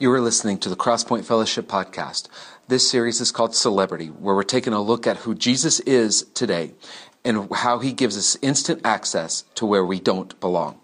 You are listening to the Crosspoint Fellowship podcast. This series is called Celebrity, where we're taking a look at who Jesus is today and how he gives us instant access to where we don't belong.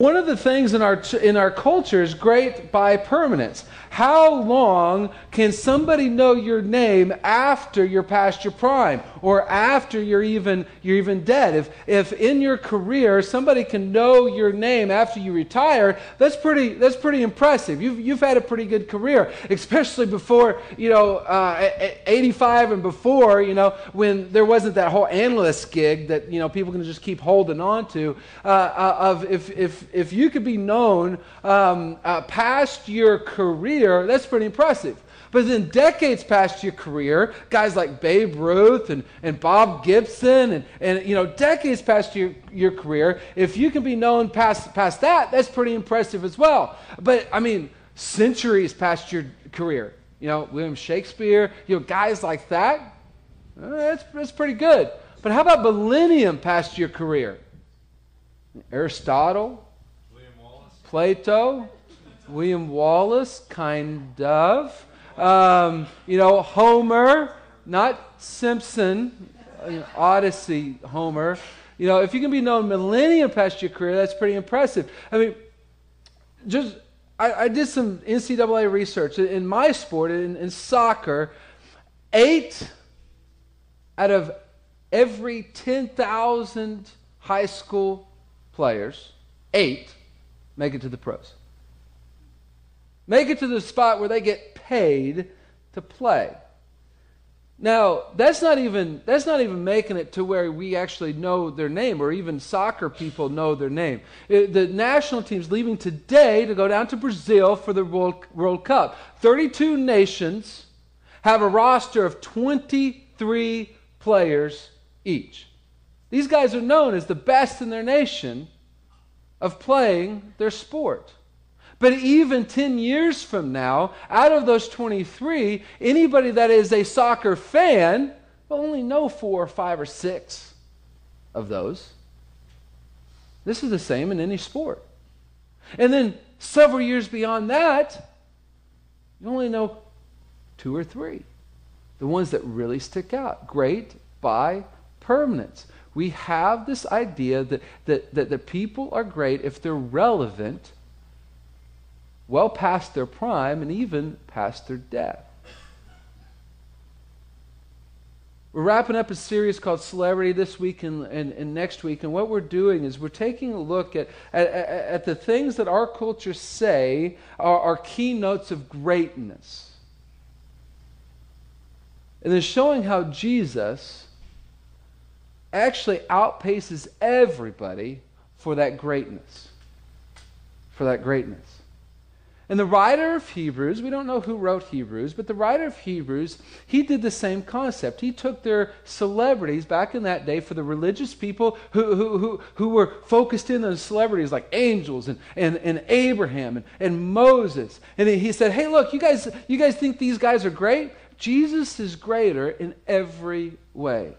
One of the things in our, in our culture is great by permanence. How long can somebody know your name after you're past your prime or after you're even, you're even dead? If, if in your career somebody can know your name after you retire, that's pretty, that's pretty impressive. You've, you've had a pretty good career, especially before, you know, uh, 85 and before, you know, when there wasn't that whole analyst gig that, you know, people can just keep holding on to. Uh, uh, of if, if, if you could be known um, uh, past your career, that's pretty impressive. But then decades past your career, guys like Babe Ruth and, and Bob Gibson and, and you know, decades past your, your career, if you can be known past, past that, that's pretty impressive as well. But I mean, centuries past your career, you know, William Shakespeare, you know, guys like that, uh, that's, that's pretty good. But how about millennium past your career? Aristotle, Plato, William Wallace, kind of. Um, you know, Homer, not Simpson, Odyssey Homer. You know, if you can be known millennium past your career, that's pretty impressive. I mean, just I, I did some NCAA research in my sport, in, in soccer. Eight out of every 10,000 high school players, eight make it to the pros. Make it to the spot where they get paid to play. Now, that's not even that's not even making it to where we actually know their name or even soccer people know their name. It, the national team's leaving today to go down to Brazil for the World, World Cup. 32 nations have a roster of 23 players each. These guys are known as the best in their nation of playing their sport. But even 10 years from now, out of those 23, anybody that is a soccer fan will only know four or five or six of those. This is the same in any sport. And then several years beyond that, you only know two or three. The ones that really stick out. Great by permanence we have this idea that, that, that the people are great if they're relevant well past their prime and even past their death. We're wrapping up a series called Celebrity this week and, and, and, next week, and what we're doing is we're taking a look at, at, at the things that our culture say are, are keynotes of greatness. And then showing how Jesus actually outpaces everybody for that greatness. For that greatness. And the writer of Hebrews, we don't know who wrote Hebrews, but the writer of Hebrews, he did the same concept. He took their celebrities back in that day for the religious people who, who, who, who were focused in on celebrities like angels and, and, and Abraham and, and Moses. And he said, hey, look, you guys, you guys think these guys are great? Jesus is greater in every way.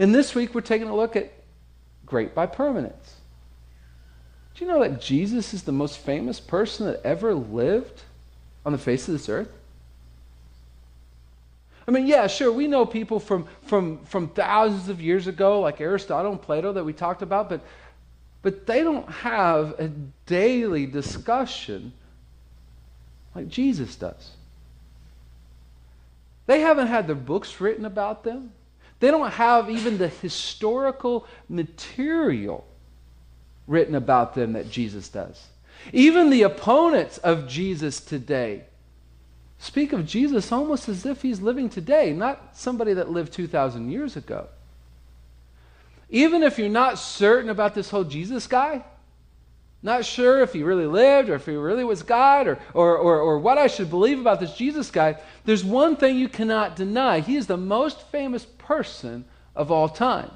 And this week we're taking a look at great by permanence. Do you know that Jesus is the most famous person that ever lived on the face of this earth? I mean, yeah, sure, we know people from, from, from thousands of years ago, like Aristotle and Plato that we talked about, but, but they don't have a daily discussion like Jesus does. They haven't had their books written about them. They don't have even the historical material written about them that Jesus does. Even the opponents of Jesus today speak of Jesus almost as if he's living today, not somebody that lived 2,000 years ago. Even if you're not certain about this whole Jesus guy, not sure if he really lived or if he really was God or, or, or, or, what I should believe about this Jesus guy, there's one thing you cannot deny. He is the most famous person of all time.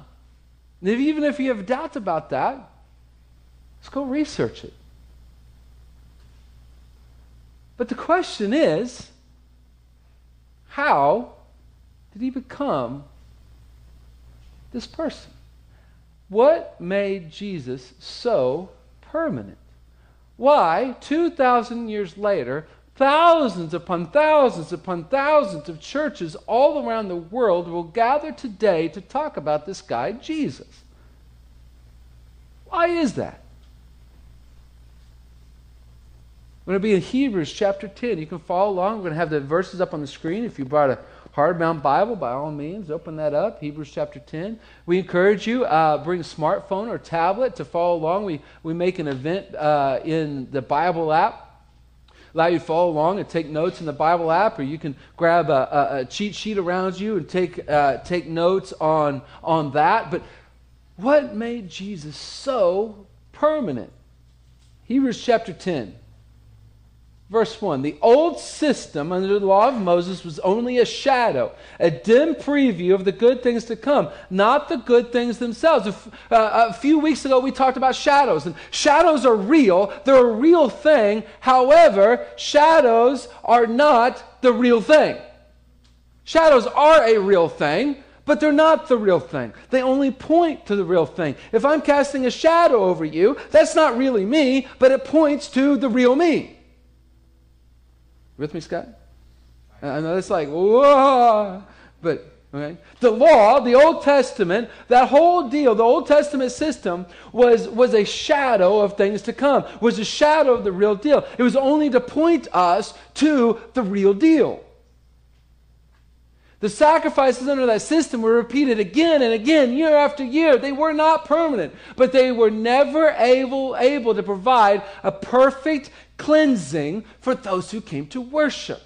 And if, even if you have doubts about that, let's go research it. But the question is how did he become this person? What made Jesus so permanent? why 2,000 years later, thousands upon thousands upon thousands of churches all around the world will gather today to talk about this guy, Jesus. Why is that? We're going to be in Hebrews chapter 10. You can follow along. We're going to have the verses up on the screen. If you brought a hardbound Bible, by all means, open that up. Hebrews chapter 10. We encourage you, uh, bring a smartphone or tablet to follow along. We, we make an event uh, in the Bible app allow you to follow along and take notes in the Bible app, or you can grab a, a, a cheat sheet around you and take, uh, take notes on, on that. But what made Jesus so permanent? Hebrews chapter 10. Verse 1 The old system under the law of Moses was only a shadow, a dim preview of the good things to come, not the good things themselves. A, uh, a few weeks ago, we talked about shadows, and shadows are real. They're a real thing. However, shadows are not the real thing. Shadows are a real thing, but they're not the real thing. They only point to the real thing. If I'm casting a shadow over you, that's not really me, but it points to the real me. With me, Scott? I know it's like, whoa, but okay. The law, the Old Testament, that whole deal, the Old Testament system was, was a shadow of things to come, was a shadow of the real deal. It was only to point us to the real deal. The sacrifices under that system were repeated again and again, year after year. They were not permanent, but they were never able, able to provide a perfect cleansing for those who came to worship.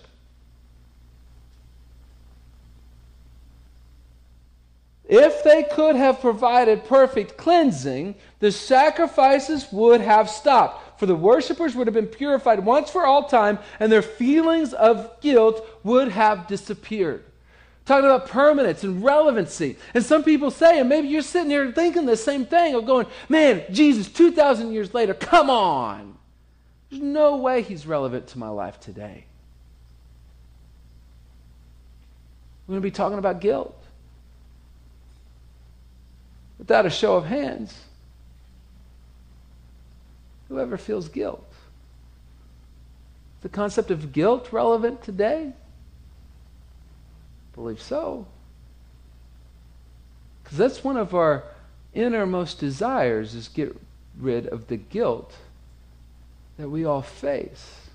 If they could have provided perfect cleansing, the sacrifices would have stopped. For the worshippers would have been purified once for all time, and their feelings of guilt would have disappeared. Talking about permanence and relevancy. And some people say, and maybe you're sitting here thinking the same thing of going, man, Jesus, 2,000 years later, come on. There's no way he's relevant to my life today. We're going to be talking about guilt. Without a show of hands, whoever feels guilt. The concept of guilt relevant today? Believe so. Because that's one of our innermost desires is get rid of the guilt that we all face.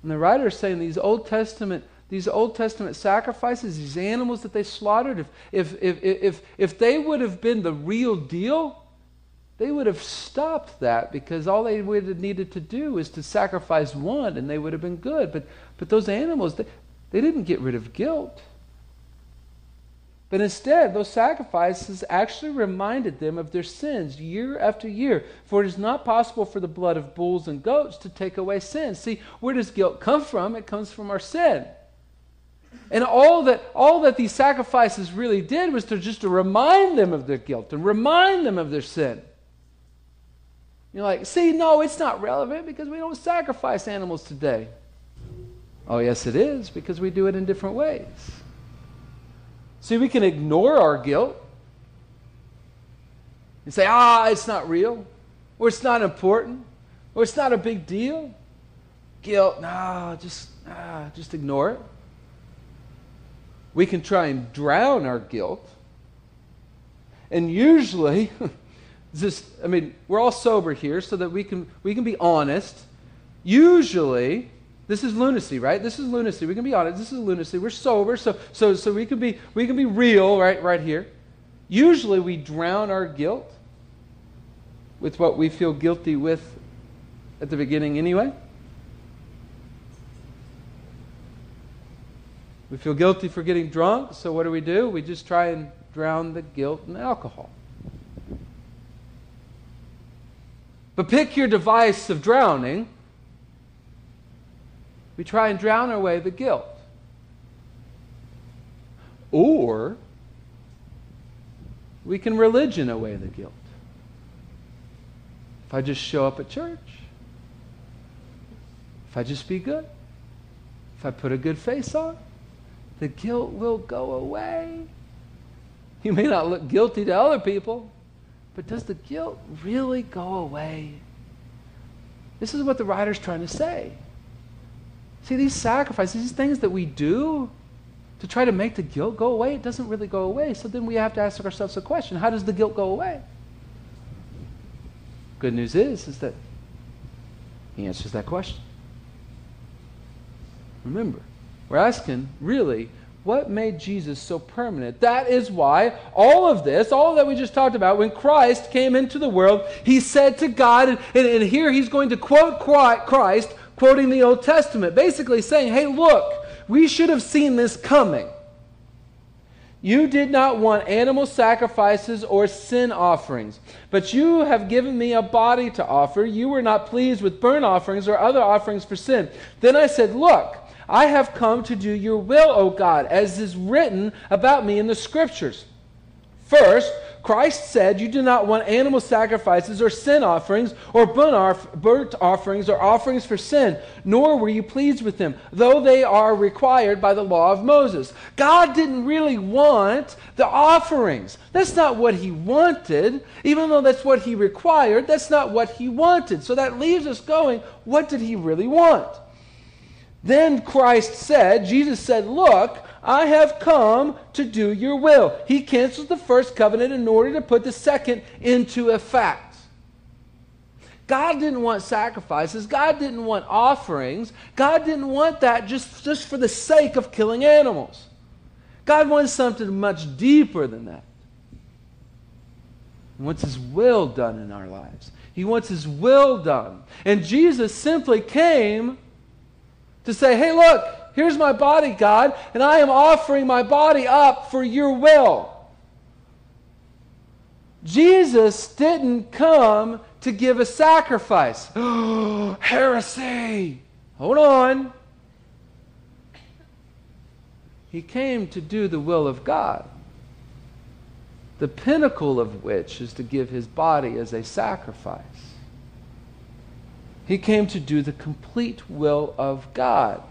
And the writer is saying these Old Testament these Old Testament sacrifices, these animals that they slaughtered, if, if, if, if, if they would have been the real deal, they would have stopped that because all they would have needed to do is to sacrifice one and they would have been good. But, but those animals, they, they didn't get rid of guilt. But instead, those sacrifices actually reminded them of their sins year after year. For it is not possible for the blood of bulls and goats to take away sin. See, where does guilt come from? It comes from our sin. And all that, all that these sacrifices really did was to just to remind them of their guilt and remind them of their sin. You're like, see, no, it's not relevant because we don't sacrifice animals today. Oh, yes, it is because we do it in different ways. See, we can ignore our guilt and say, ah, it's not real, or it's not important, or it's not a big deal. Guilt, no, just, ah, just ignore it. We can try and drown our guilt. And usually, just, I mean, we're all sober here so that we can, we can be honest. Usually, this is lunacy, right? This is lunacy. We can be honest. This is lunacy. We're sober, so so so we can be we can be real right right here. Usually we drown our guilt with what we feel guilty with at the beginning anyway. We feel guilty for getting drunk, so what do we do? We just try and drown the guilt in alcohol. But pick your device of drowning we try and drown away the guilt. Or we can religion away the guilt. If I just show up at church, if I just be good, if I put a good face on, the guilt will go away. You may not look guilty to other people, but does the guilt really go away This is what the writer's trying to say. See, these sacrifices, these things that we do to try to make the guilt go away, it doesn't really go away. So then we have to ask ourselves a question how does the guilt go away? Good news is, is that he answers that question. Remember, we're asking, really, what made Jesus so permanent? That is why all of this, all that we just talked about, when Christ came into the world, he said to God, and, and, and here he's going to quote Christ, quoting the Old Testament, basically saying, hey, look, we should have seen this coming. You did not want animal sacrifices or sin offerings, but you have given me a body to offer. You were not pleased with burnt offerings or other offerings for sin. Then I said, Look, I have come to do your will, O God, as is written about me in the Scriptures. First, Christ said, You do not want animal sacrifices or sin offerings or burnt offerings or offerings for sin, nor were you pleased with them, though they are required by the law of Moses. God didn't really want the offerings. That's not what he wanted. Even though that's what he required, that's not what he wanted. So that leaves us going, What did he really want? Then Christ said, Jesus said, Look, I have come to do your will. He cancels the first covenant in order to put the second into effect. God didn't want sacrifices. God didn't want offerings. God didn't want that just, just for the sake of killing animals. God wants something much deeper than that. He wants His will done in our lives. He wants His will done. And Jesus simply came to say, hey, look, here's my body, God, and I am offering my body up for your will. Jesus didn't come to give a sacrifice. Heresy! Hold on. He came to do the will of God, the pinnacle of which is to give his body as a sacrifice. He came to do the complete will of God.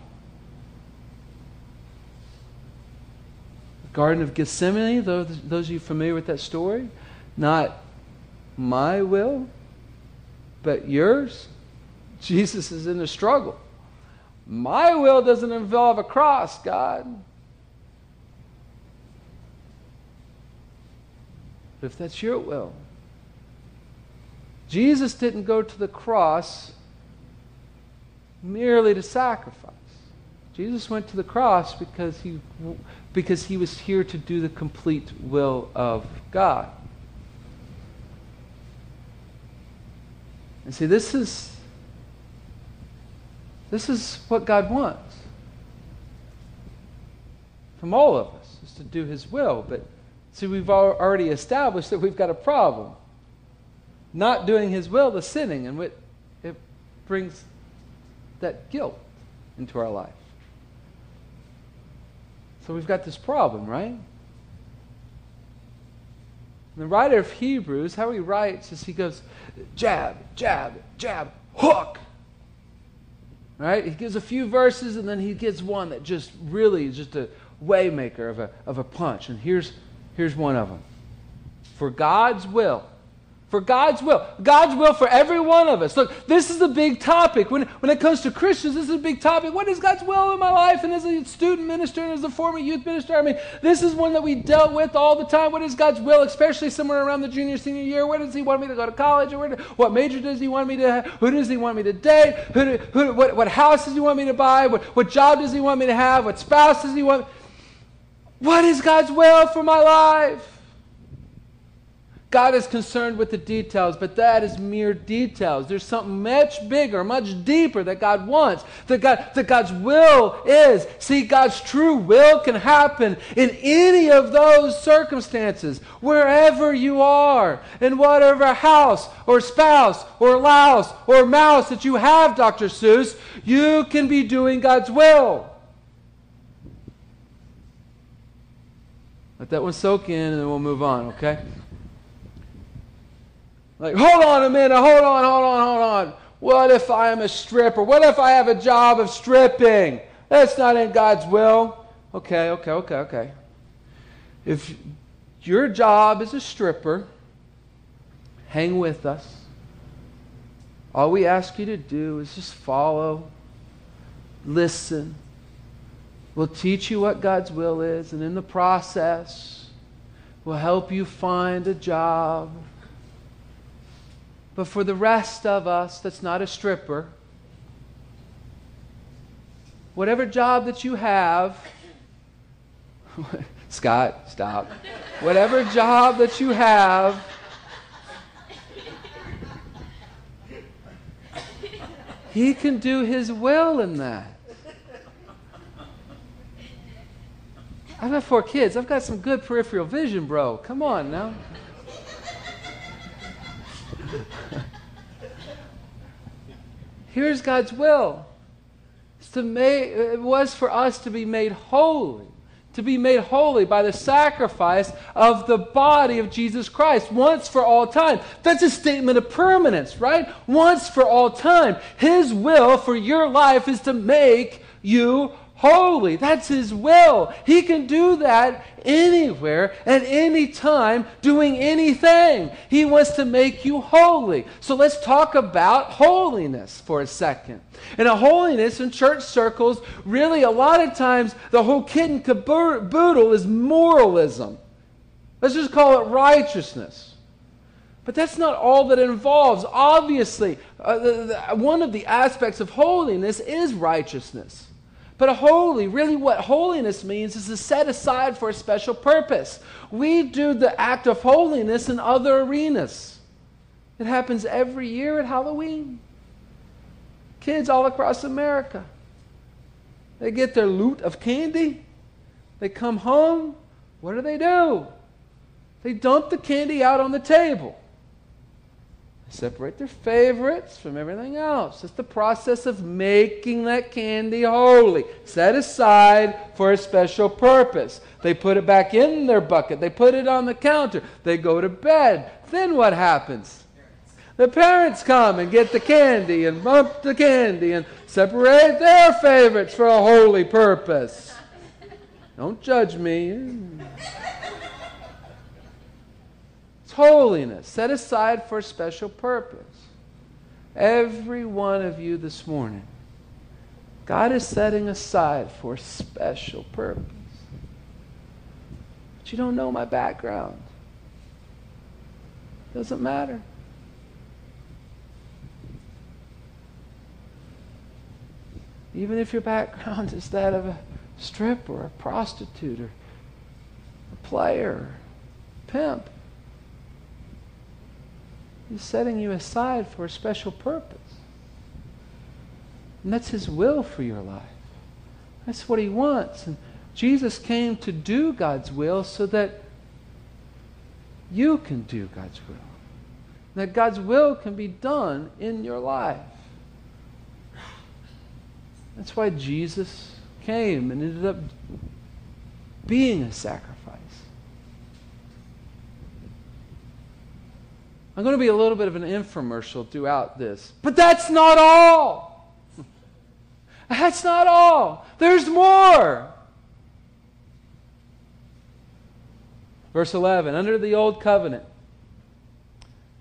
Garden of Gethsemane, those, those of you familiar with that story, not my will, but yours. Jesus is in a struggle. My will doesn't involve a cross, God. But if that's your will, Jesus didn't go to the cross merely to sacrifice. Jesus went to the cross because he, because he was here to do the complete will of God. And see, this is, this is what God wants from all of us, is to do his will. But see, we've already established that we've got a problem. Not doing his will, the sinning, and it brings that guilt into our life. So we've got this problem, right? the writer of Hebrews, how he writes is he goes, jab, jab, jab, hook. Right? He gives a few verses and then he gives one that just really is just a haymaker of a, of a punch. And here's, here's one of them. For God's will for God's will. God's will for every one of us. Look, this is a big topic. When, when it comes to Christians, this is a big topic. What is God's will in my life? And as a student minister and as a former youth minister, I mean, this is one that we dealt with all the time. What is God's will, especially somewhere around the junior, senior year? Where does He want me to go to college? Or what major does He want me to have? Who does He want me to date? Who, who, what, what house does He want me to buy? What, what job does He want me to have? What spouse does He want? What is God's will for my life? God is concerned with the details, but that is mere details. There's something much bigger, much deeper that God wants, that, God, that God's will is. See, God's true will can happen in any of those circumstances, wherever you are, in whatever house or spouse or louse or mouse that you have, Dr. Seuss, you can be doing God's will. Let that one soak in and then we'll move on, okay? Like, hold on a minute, hold on, hold on, hold on. What if I am a stripper? What if I have a job of stripping? That's not in God's will. Okay, okay, okay, okay. If your job is a stripper, hang with us. All we ask you to do is just follow, listen. We'll teach you what God's will is, and in the process, we'll help you find a job. But for the rest of us that's not a stripper, whatever job that you have, Scott, stop. Whatever job that you have, he can do his will in that. I've got four kids. I've got some good peripheral vision, bro. Come on now. Here's God's will. Make, it was for us to be made holy, to be made holy by the sacrifice of the body of Jesus Christ once for all time. That's a statement of permanence, right? Once for all time. His will for your life is to make you holy. That's His will. He can do that anywhere, at any time, doing anything. He wants to make you holy. So let's talk about holiness for a second. And a holiness in church circles, really, a lot of times, the whole kit and caboodle is moralism. Let's just call it righteousness. But that's not all that involves. Obviously, uh, the, the, one of the aspects of holiness is righteousness. But holy, really what holiness means is to set aside for a special purpose. We do the act of holiness in other arenas. It happens every year at Halloween. Kids all across America. They get their loot of candy. They come home. What do they do? They dump the candy out on the table. Separate their favorites from everything else. It's the process of making that candy holy, set aside for a special purpose. They put it back in their bucket, they put it on the counter, they go to bed. Then what happens? The parents come and get the candy and bump the candy and separate their favorites for a holy purpose. Don't judge me holiness, set aside for a special purpose. Every one of you this morning, God is setting aside for a special purpose. But you don't know my background. Doesn't matter. Even if your background is that of a stripper, a prostitute, or a player, a pimp, He's setting you aside for a special purpose. And that's His will for your life. That's what He wants. And Jesus came to do God's will so that you can do God's will. That God's will can be done in your life. That's why Jesus came and ended up being a sacrifice. I'm going to be a little bit of an infomercial throughout this. But that's not all. That's not all. There's more. Verse 11 Under the old covenant,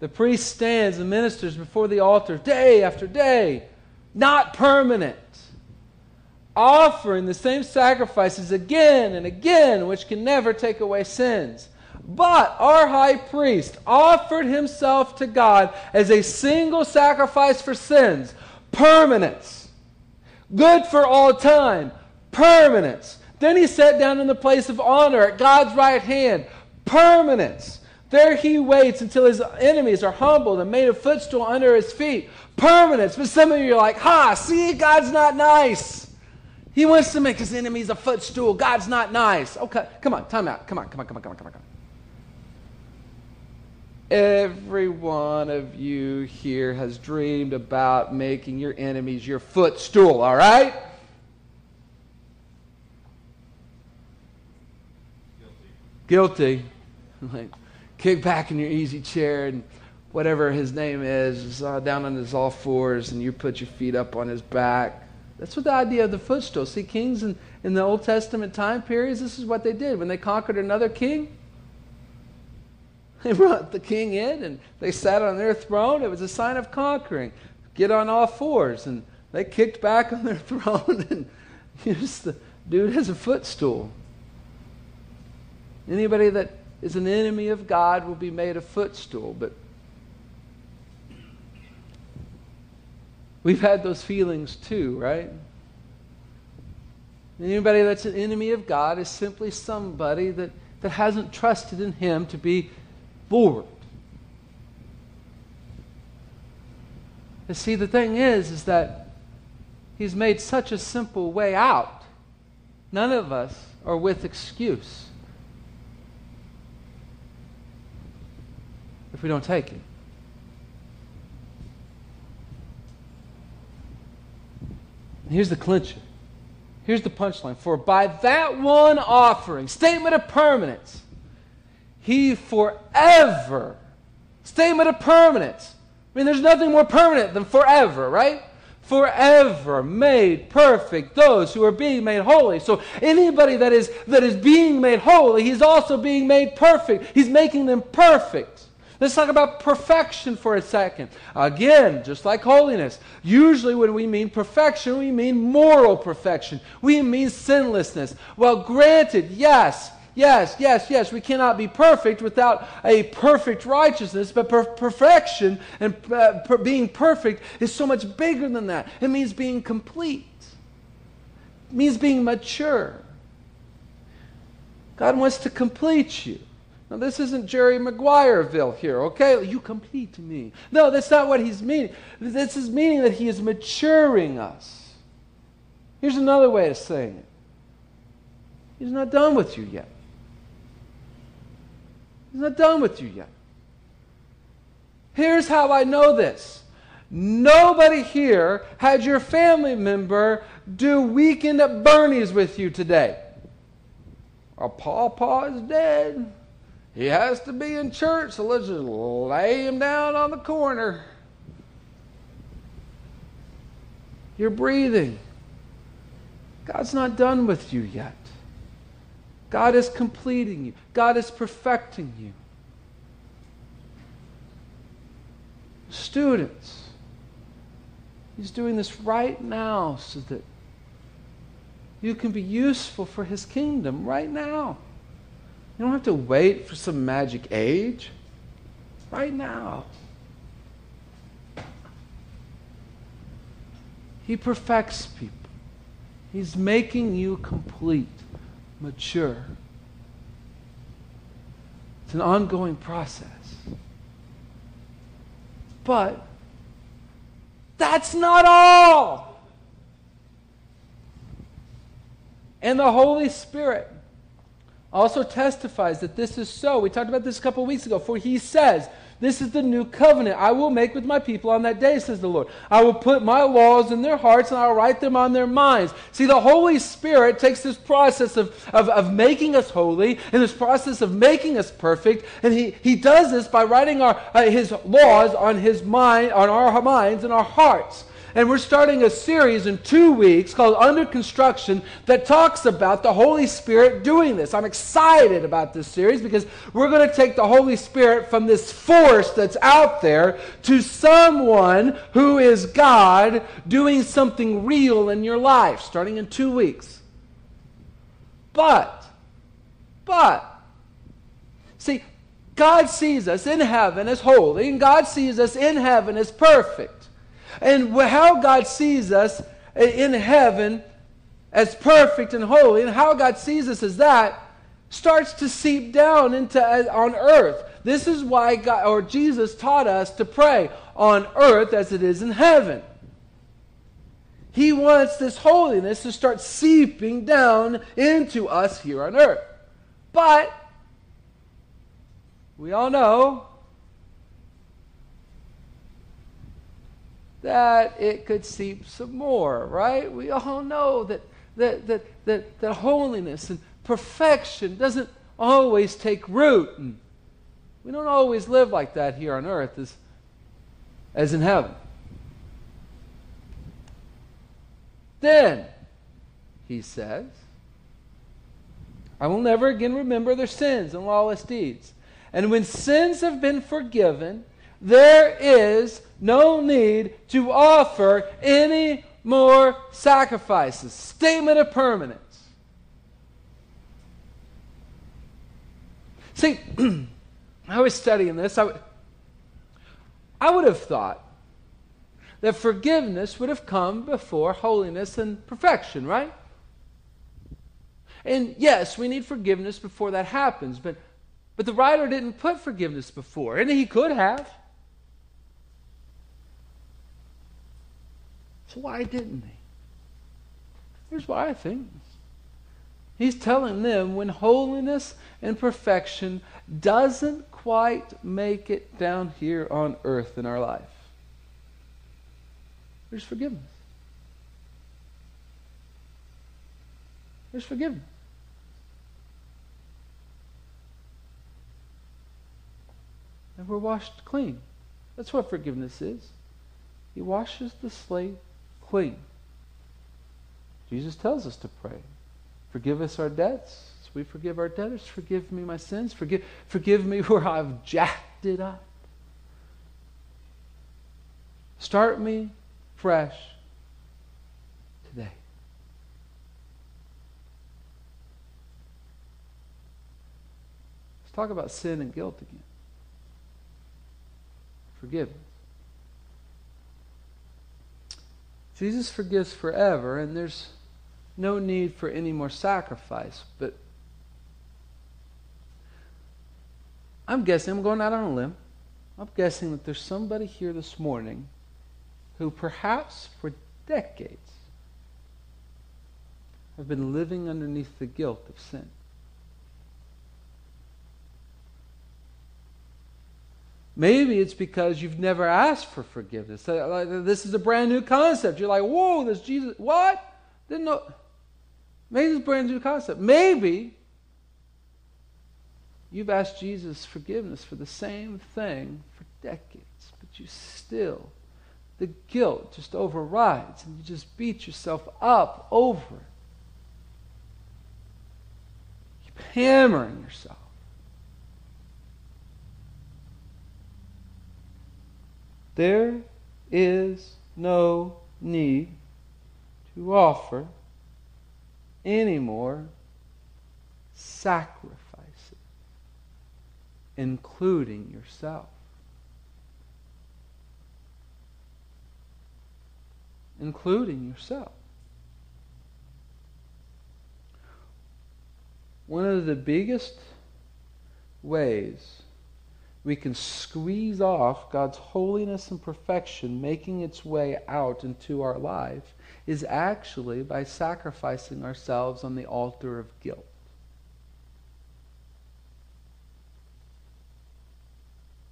the priest stands and ministers before the altar day after day, not permanent, offering the same sacrifices again and again, which can never take away sins. But our high priest offered himself to God as a single sacrifice for sins, permanence, good for all time, permanence. Then he sat down in the place of honor at God's right hand, permanence. There he waits until his enemies are humbled and made a footstool under his feet. Permanence. But some of you are like, ha, see, God's not nice. He wants to make his enemies a footstool. God's not nice. Okay, come on, time out. Come on, come on, come on, come on, come on. Come on. Every one of you here has dreamed about making your enemies your footstool, all right? Guilty. Guilty. like, kick back in your easy chair and whatever his name is, uh, down on his all fours, and you put your feet up on his back. That's what the idea of the footstool. See, kings in, in the Old Testament time periods, this is what they did. When they conquered another king, they brought the king in and they sat on their throne. It was a sign of conquering. get on all fours. And they kicked back on their throne and used the dude as a footstool. Anybody that is an enemy of God will be made a footstool. But we've had those feelings too, right? Anybody that's an enemy of God is simply somebody that, that hasn't trusted in Him to be Lord. And see, the thing is, is that He's made such a simple way out. None of us are with excuse if we don't take it. Here's the clincher. Here's the punchline. For by that one offering, statement of permanence, he forever, statement of permanence. I mean, there's nothing more permanent than forever, right? Forever made perfect those who are being made holy. So anybody that is that is being made holy, he's also being made perfect. He's making them perfect. Let's talk about perfection for a second. Again, just like holiness. Usually, when we mean perfection, we mean moral perfection. We mean sinlessness. Well, granted, yes, yes, yes, yes, we cannot be perfect without a perfect righteousness, but per- perfection and uh, per- being perfect is so much bigger than that. It means being complete, it means being mature. God wants to complete you. Now, this isn't Jerry Maguireville here, okay? You complete me. No, that's not what he's meaning. This is meaning that he is maturing us. Here's another way of saying it He's not done with you yet. He's not done with you yet. Here's how I know this. Nobody here had your family member do weekend at Bernie's with you today. Our pawpaw is dead. He has to be in church, so let's just lay him down on the corner. You're breathing. God's not done with you yet. God is completing you, God is perfecting you. Students, He's doing this right now so that you can be useful for His kingdom right now. You don't have to wait for some magic age. Right now. He perfects people. He's making you complete, mature. It's an ongoing process. But that's not all. And the Holy Spirit also testifies that this is so. We talked about this a couple weeks ago. For he says, This is the new covenant I will make with my people on that day, says the Lord. I will put my laws in their hearts and I'll write them on their minds. See, the Holy Spirit takes this process of, of, of making us holy and this process of making us perfect, and he, he does this by writing our, uh, his laws on his mind, on our minds and our hearts. And we're starting a series in two weeks called Under Construction that talks about the Holy Spirit doing this. I'm excited about this series because we're going to take the Holy Spirit from this force that's out there to someone who is God doing something real in your life, starting in two weeks. But, but, see, God sees us in heaven as holy, and God sees us in heaven as perfect. And how God sees us in heaven as perfect and holy, and how God sees us as that, starts to seep down into uh, on earth. This is why God or Jesus taught us to pray on earth as it is in heaven. He wants this holiness to start seeping down into us here on earth. But we all know that it could seep some more, right? We all know that, that, that, that, that holiness and perfection doesn't always take root. And we don't always live like that here on earth as, as in heaven. Then, he says, I will never again remember their sins and lawless deeds. And when sins have been forgiven, there is no need to offer any more sacrifices. Statement of permanence. See, I was studying this. I, w- I would have thought that forgiveness would have come before holiness and perfection, right? And yes, we need forgiveness before that happens, but, but the writer didn't put forgiveness before, and he could have. So why didn't he? Here's why I think. He's telling them when holiness and perfection doesn't quite make it down here on earth in our life, there's forgiveness. There's forgiveness. And we're washed clean. That's what forgiveness is. He washes the slate clean. Jesus tells us to pray. Forgive us our debts as we forgive our debtors. Forgive me my sins. Forgive, forgive me where I've jacked it up. Start me fresh today. Let's talk about sin and guilt again. Forgiveness. Jesus forgives forever, and there's no need for any more sacrifice. But I'm guessing, I'm going out on a limb. I'm guessing that there's somebody here this morning who perhaps for decades have been living underneath the guilt of sin. Maybe it's because you've never asked for forgiveness. This is a brand new concept. You're like, whoa, this Jesus, what? Didn't know. Maybe it's a brand new concept. Maybe you've asked Jesus forgiveness for the same thing for decades, but you still, the guilt just overrides and you just beat yourself up over it. Keep hammering yourself. There is no need to offer any more sacrifices, including yourself. Including yourself. One of the biggest ways we can squeeze off God's holiness and perfection making its way out into our life is actually by sacrificing ourselves on the altar of guilt.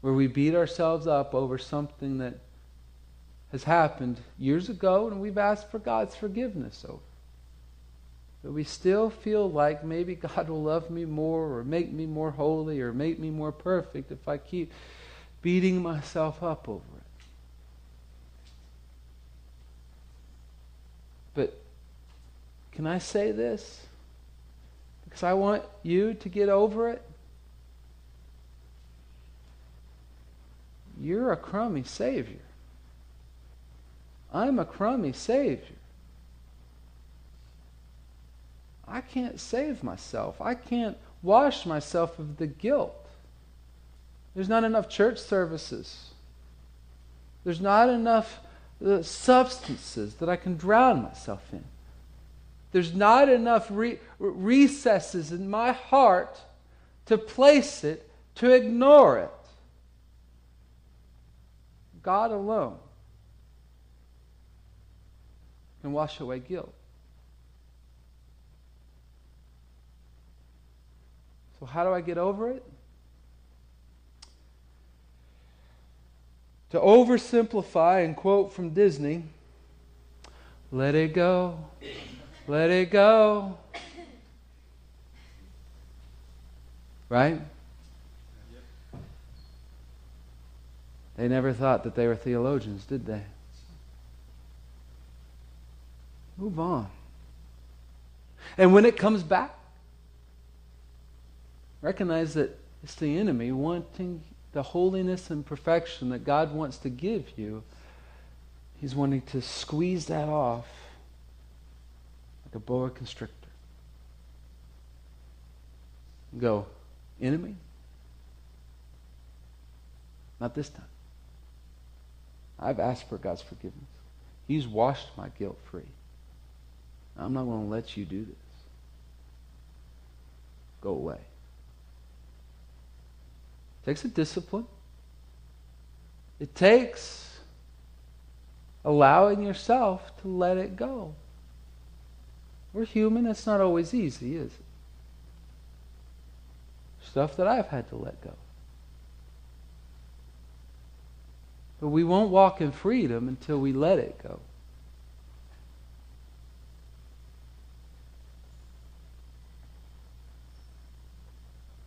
Where we beat ourselves up over something that has happened years ago and we've asked for God's forgiveness over. But we still feel like maybe God will love me more or make me more holy or make me more perfect if I keep beating myself up over it. But can I say this? Because I want you to get over it. You're a crummy Savior. I'm a crummy Savior. I can't save myself. I can't wash myself of the guilt. There's not enough church services. There's not enough uh, substances that I can drown myself in. There's not enough re- recesses in my heart to place it, to ignore it. God alone can wash away guilt. So, how do I get over it? To oversimplify and quote from Disney, let it go, let it go. Right? They never thought that they were theologians, did they? Move on. And when it comes back, Recognize that it's the enemy wanting the holiness and perfection that God wants to give you, He's wanting to squeeze that off like a boa constrictor. Go, enemy? Not this time. I've asked for God's forgiveness. He's washed my guilt free. I'm not going to let you do this. Go away. It takes a discipline. It takes allowing yourself to let it go. We're human. It's not always easy, is it? Stuff that I've had to let go. But we won't walk in freedom until we let it go.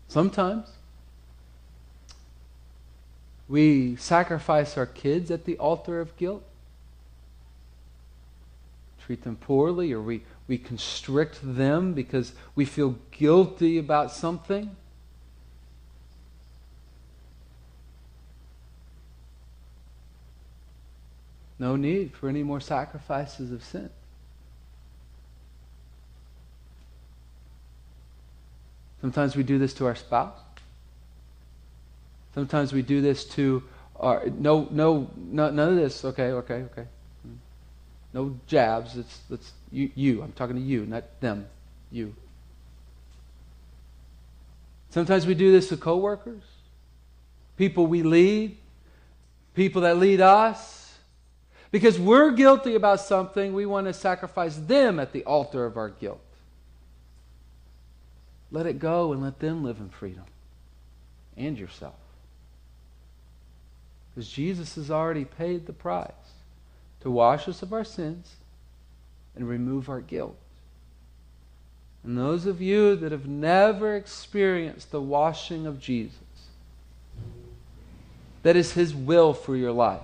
Sometimes we sacrifice our kids at the altar of guilt, treat them poorly, or we, we constrict them because we feel guilty about something. No need for any more sacrifices of sin. Sometimes we do this to our spouse. Sometimes we do this to our no no, no none of this. Okay, okay, okay. No jabs. It's it's you, you. I'm talking to you, not them. You. Sometimes we do this to coworkers, people we lead, people that lead us. Because we're guilty about something, we want to sacrifice them at the altar of our guilt. Let it go and let them live in freedom. And yourself. Because Jesus has already paid the price to wash us of our sins and remove our guilt. And those of you that have never experienced the washing of Jesus, that is His will for your life.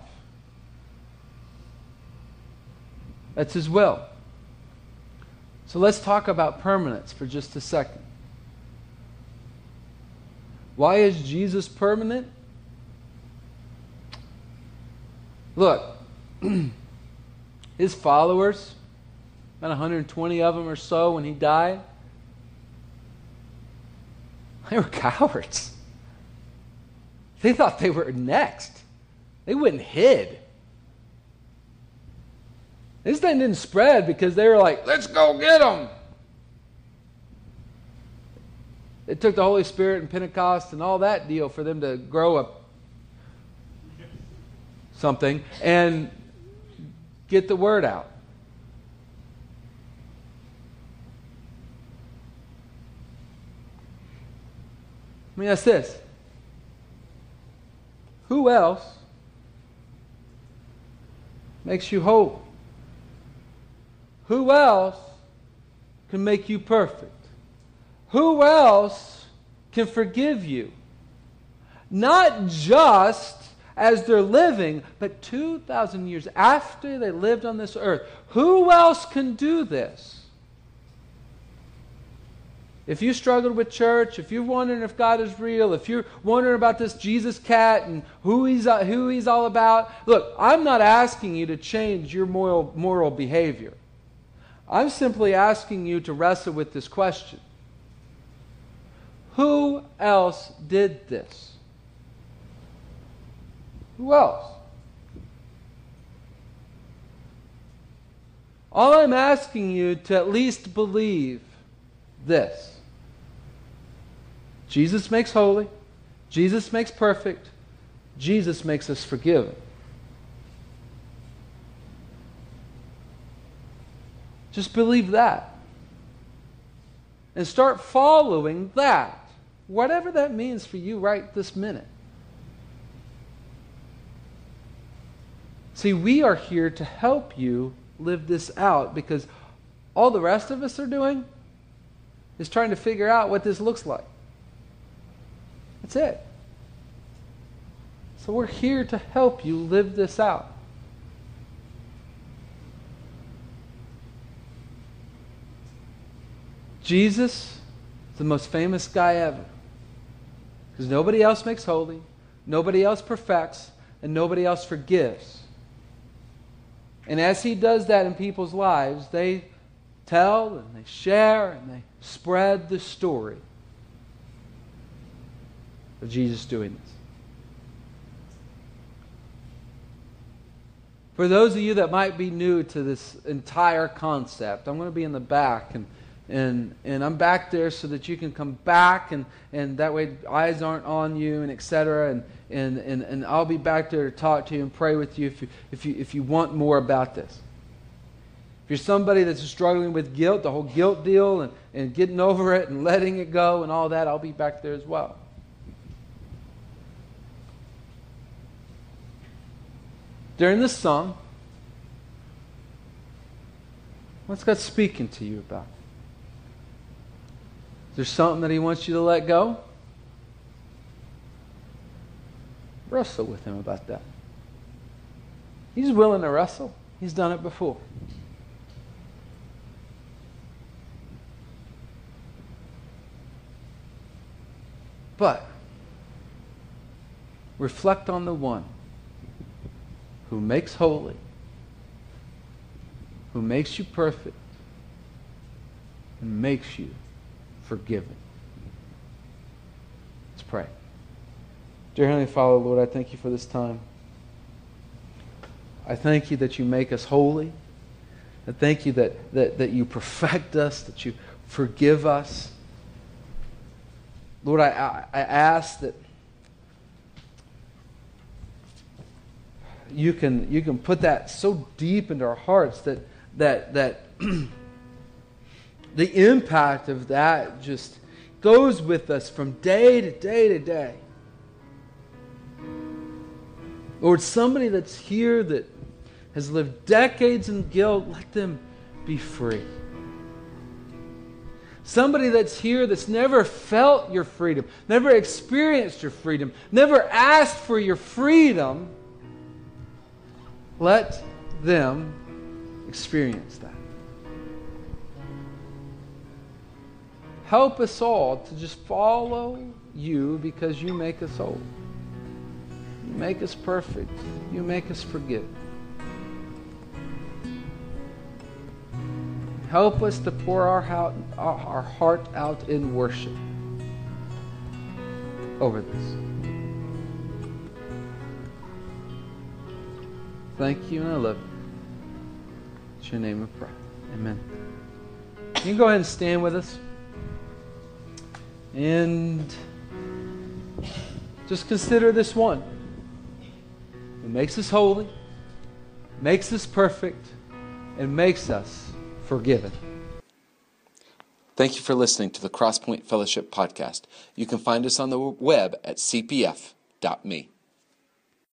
That's His will. So let's talk about permanence for just a second. Why is Jesus permanent? Look, his followers, about 120 of them or so when he died, they were cowards. They thought they were next. They went and hid. This thing didn't spread because they were like, let's go get them. It took the Holy Spirit and Pentecost and all that deal for them to grow up something and get the word out. I mean, that's this. Who else makes you whole? Who else can make you perfect? Who else can forgive you? Not just as they're living, but 2,000 years after they lived on this earth. Who else can do this? If you struggled with church, if you're wondering if God is real, if you're wondering about this Jesus cat and who he's, uh, who he's all about, look, I'm not asking you to change your moral, moral behavior. I'm simply asking you to wrestle with this question Who else did this? Who else? All I'm asking you to at least believe this Jesus makes holy, Jesus makes perfect, Jesus makes us forgiven. Just believe that. And start following that, whatever that means for you right this minute. See, we are here to help you live this out because all the rest of us are doing is trying to figure out what this looks like. That's it. So we're here to help you live this out. Jesus is the most famous guy ever. Because nobody else makes holy, Nobody else perfects, and nobody else forgives. And as He does that in people's lives, they tell and they share and they spread the story of Jesus doing this. For those of you that might be new to this entire concept, I'm going to be in the back and and and I'm back there so that you can come back and and that way eyes aren't on you and etc. And, and and and I'll be back there to talk to you and pray with you if you if you if you want more about this. If you're somebody that's struggling with guilt, the whole guilt deal and, and getting over it and letting it go and all that, I'll be back there as well. During this song, what's God speaking to you about? Is there something that He wants you to let go? Wrestle with Him about that. He's willing to wrestle, He's done it before. But reflect on the one who makes holy, who makes you perfect, and makes you forgiven. Let's pray. Dear Heavenly Father, Lord, I thank you for this time. I thank you that you make us holy. I thank you that, that, that you perfect us, that you forgive us. Lord, I, I, I ask that you can, you can put that so deep into our hearts that, that, that the impact of that just goes with us from day to day to day. Lord, somebody that's here that has lived decades in guilt, let them be free. Somebody that's here that's never felt your freedom, never experienced your freedom, never asked for your freedom, let them experience that. Help us all to just follow you because you make us whole. Make us perfect. You make us forgive. Help us to pour our heart, our heart out in worship over this. Thank you, and I love you. It's your name of prayer. Amen. You can go ahead and stand with us. And just consider this one who makes us holy, makes us perfect, and makes us forgiven. Thank you for listening to the Crosspoint Fellowship podcast. You can find us on the web at cpf.me.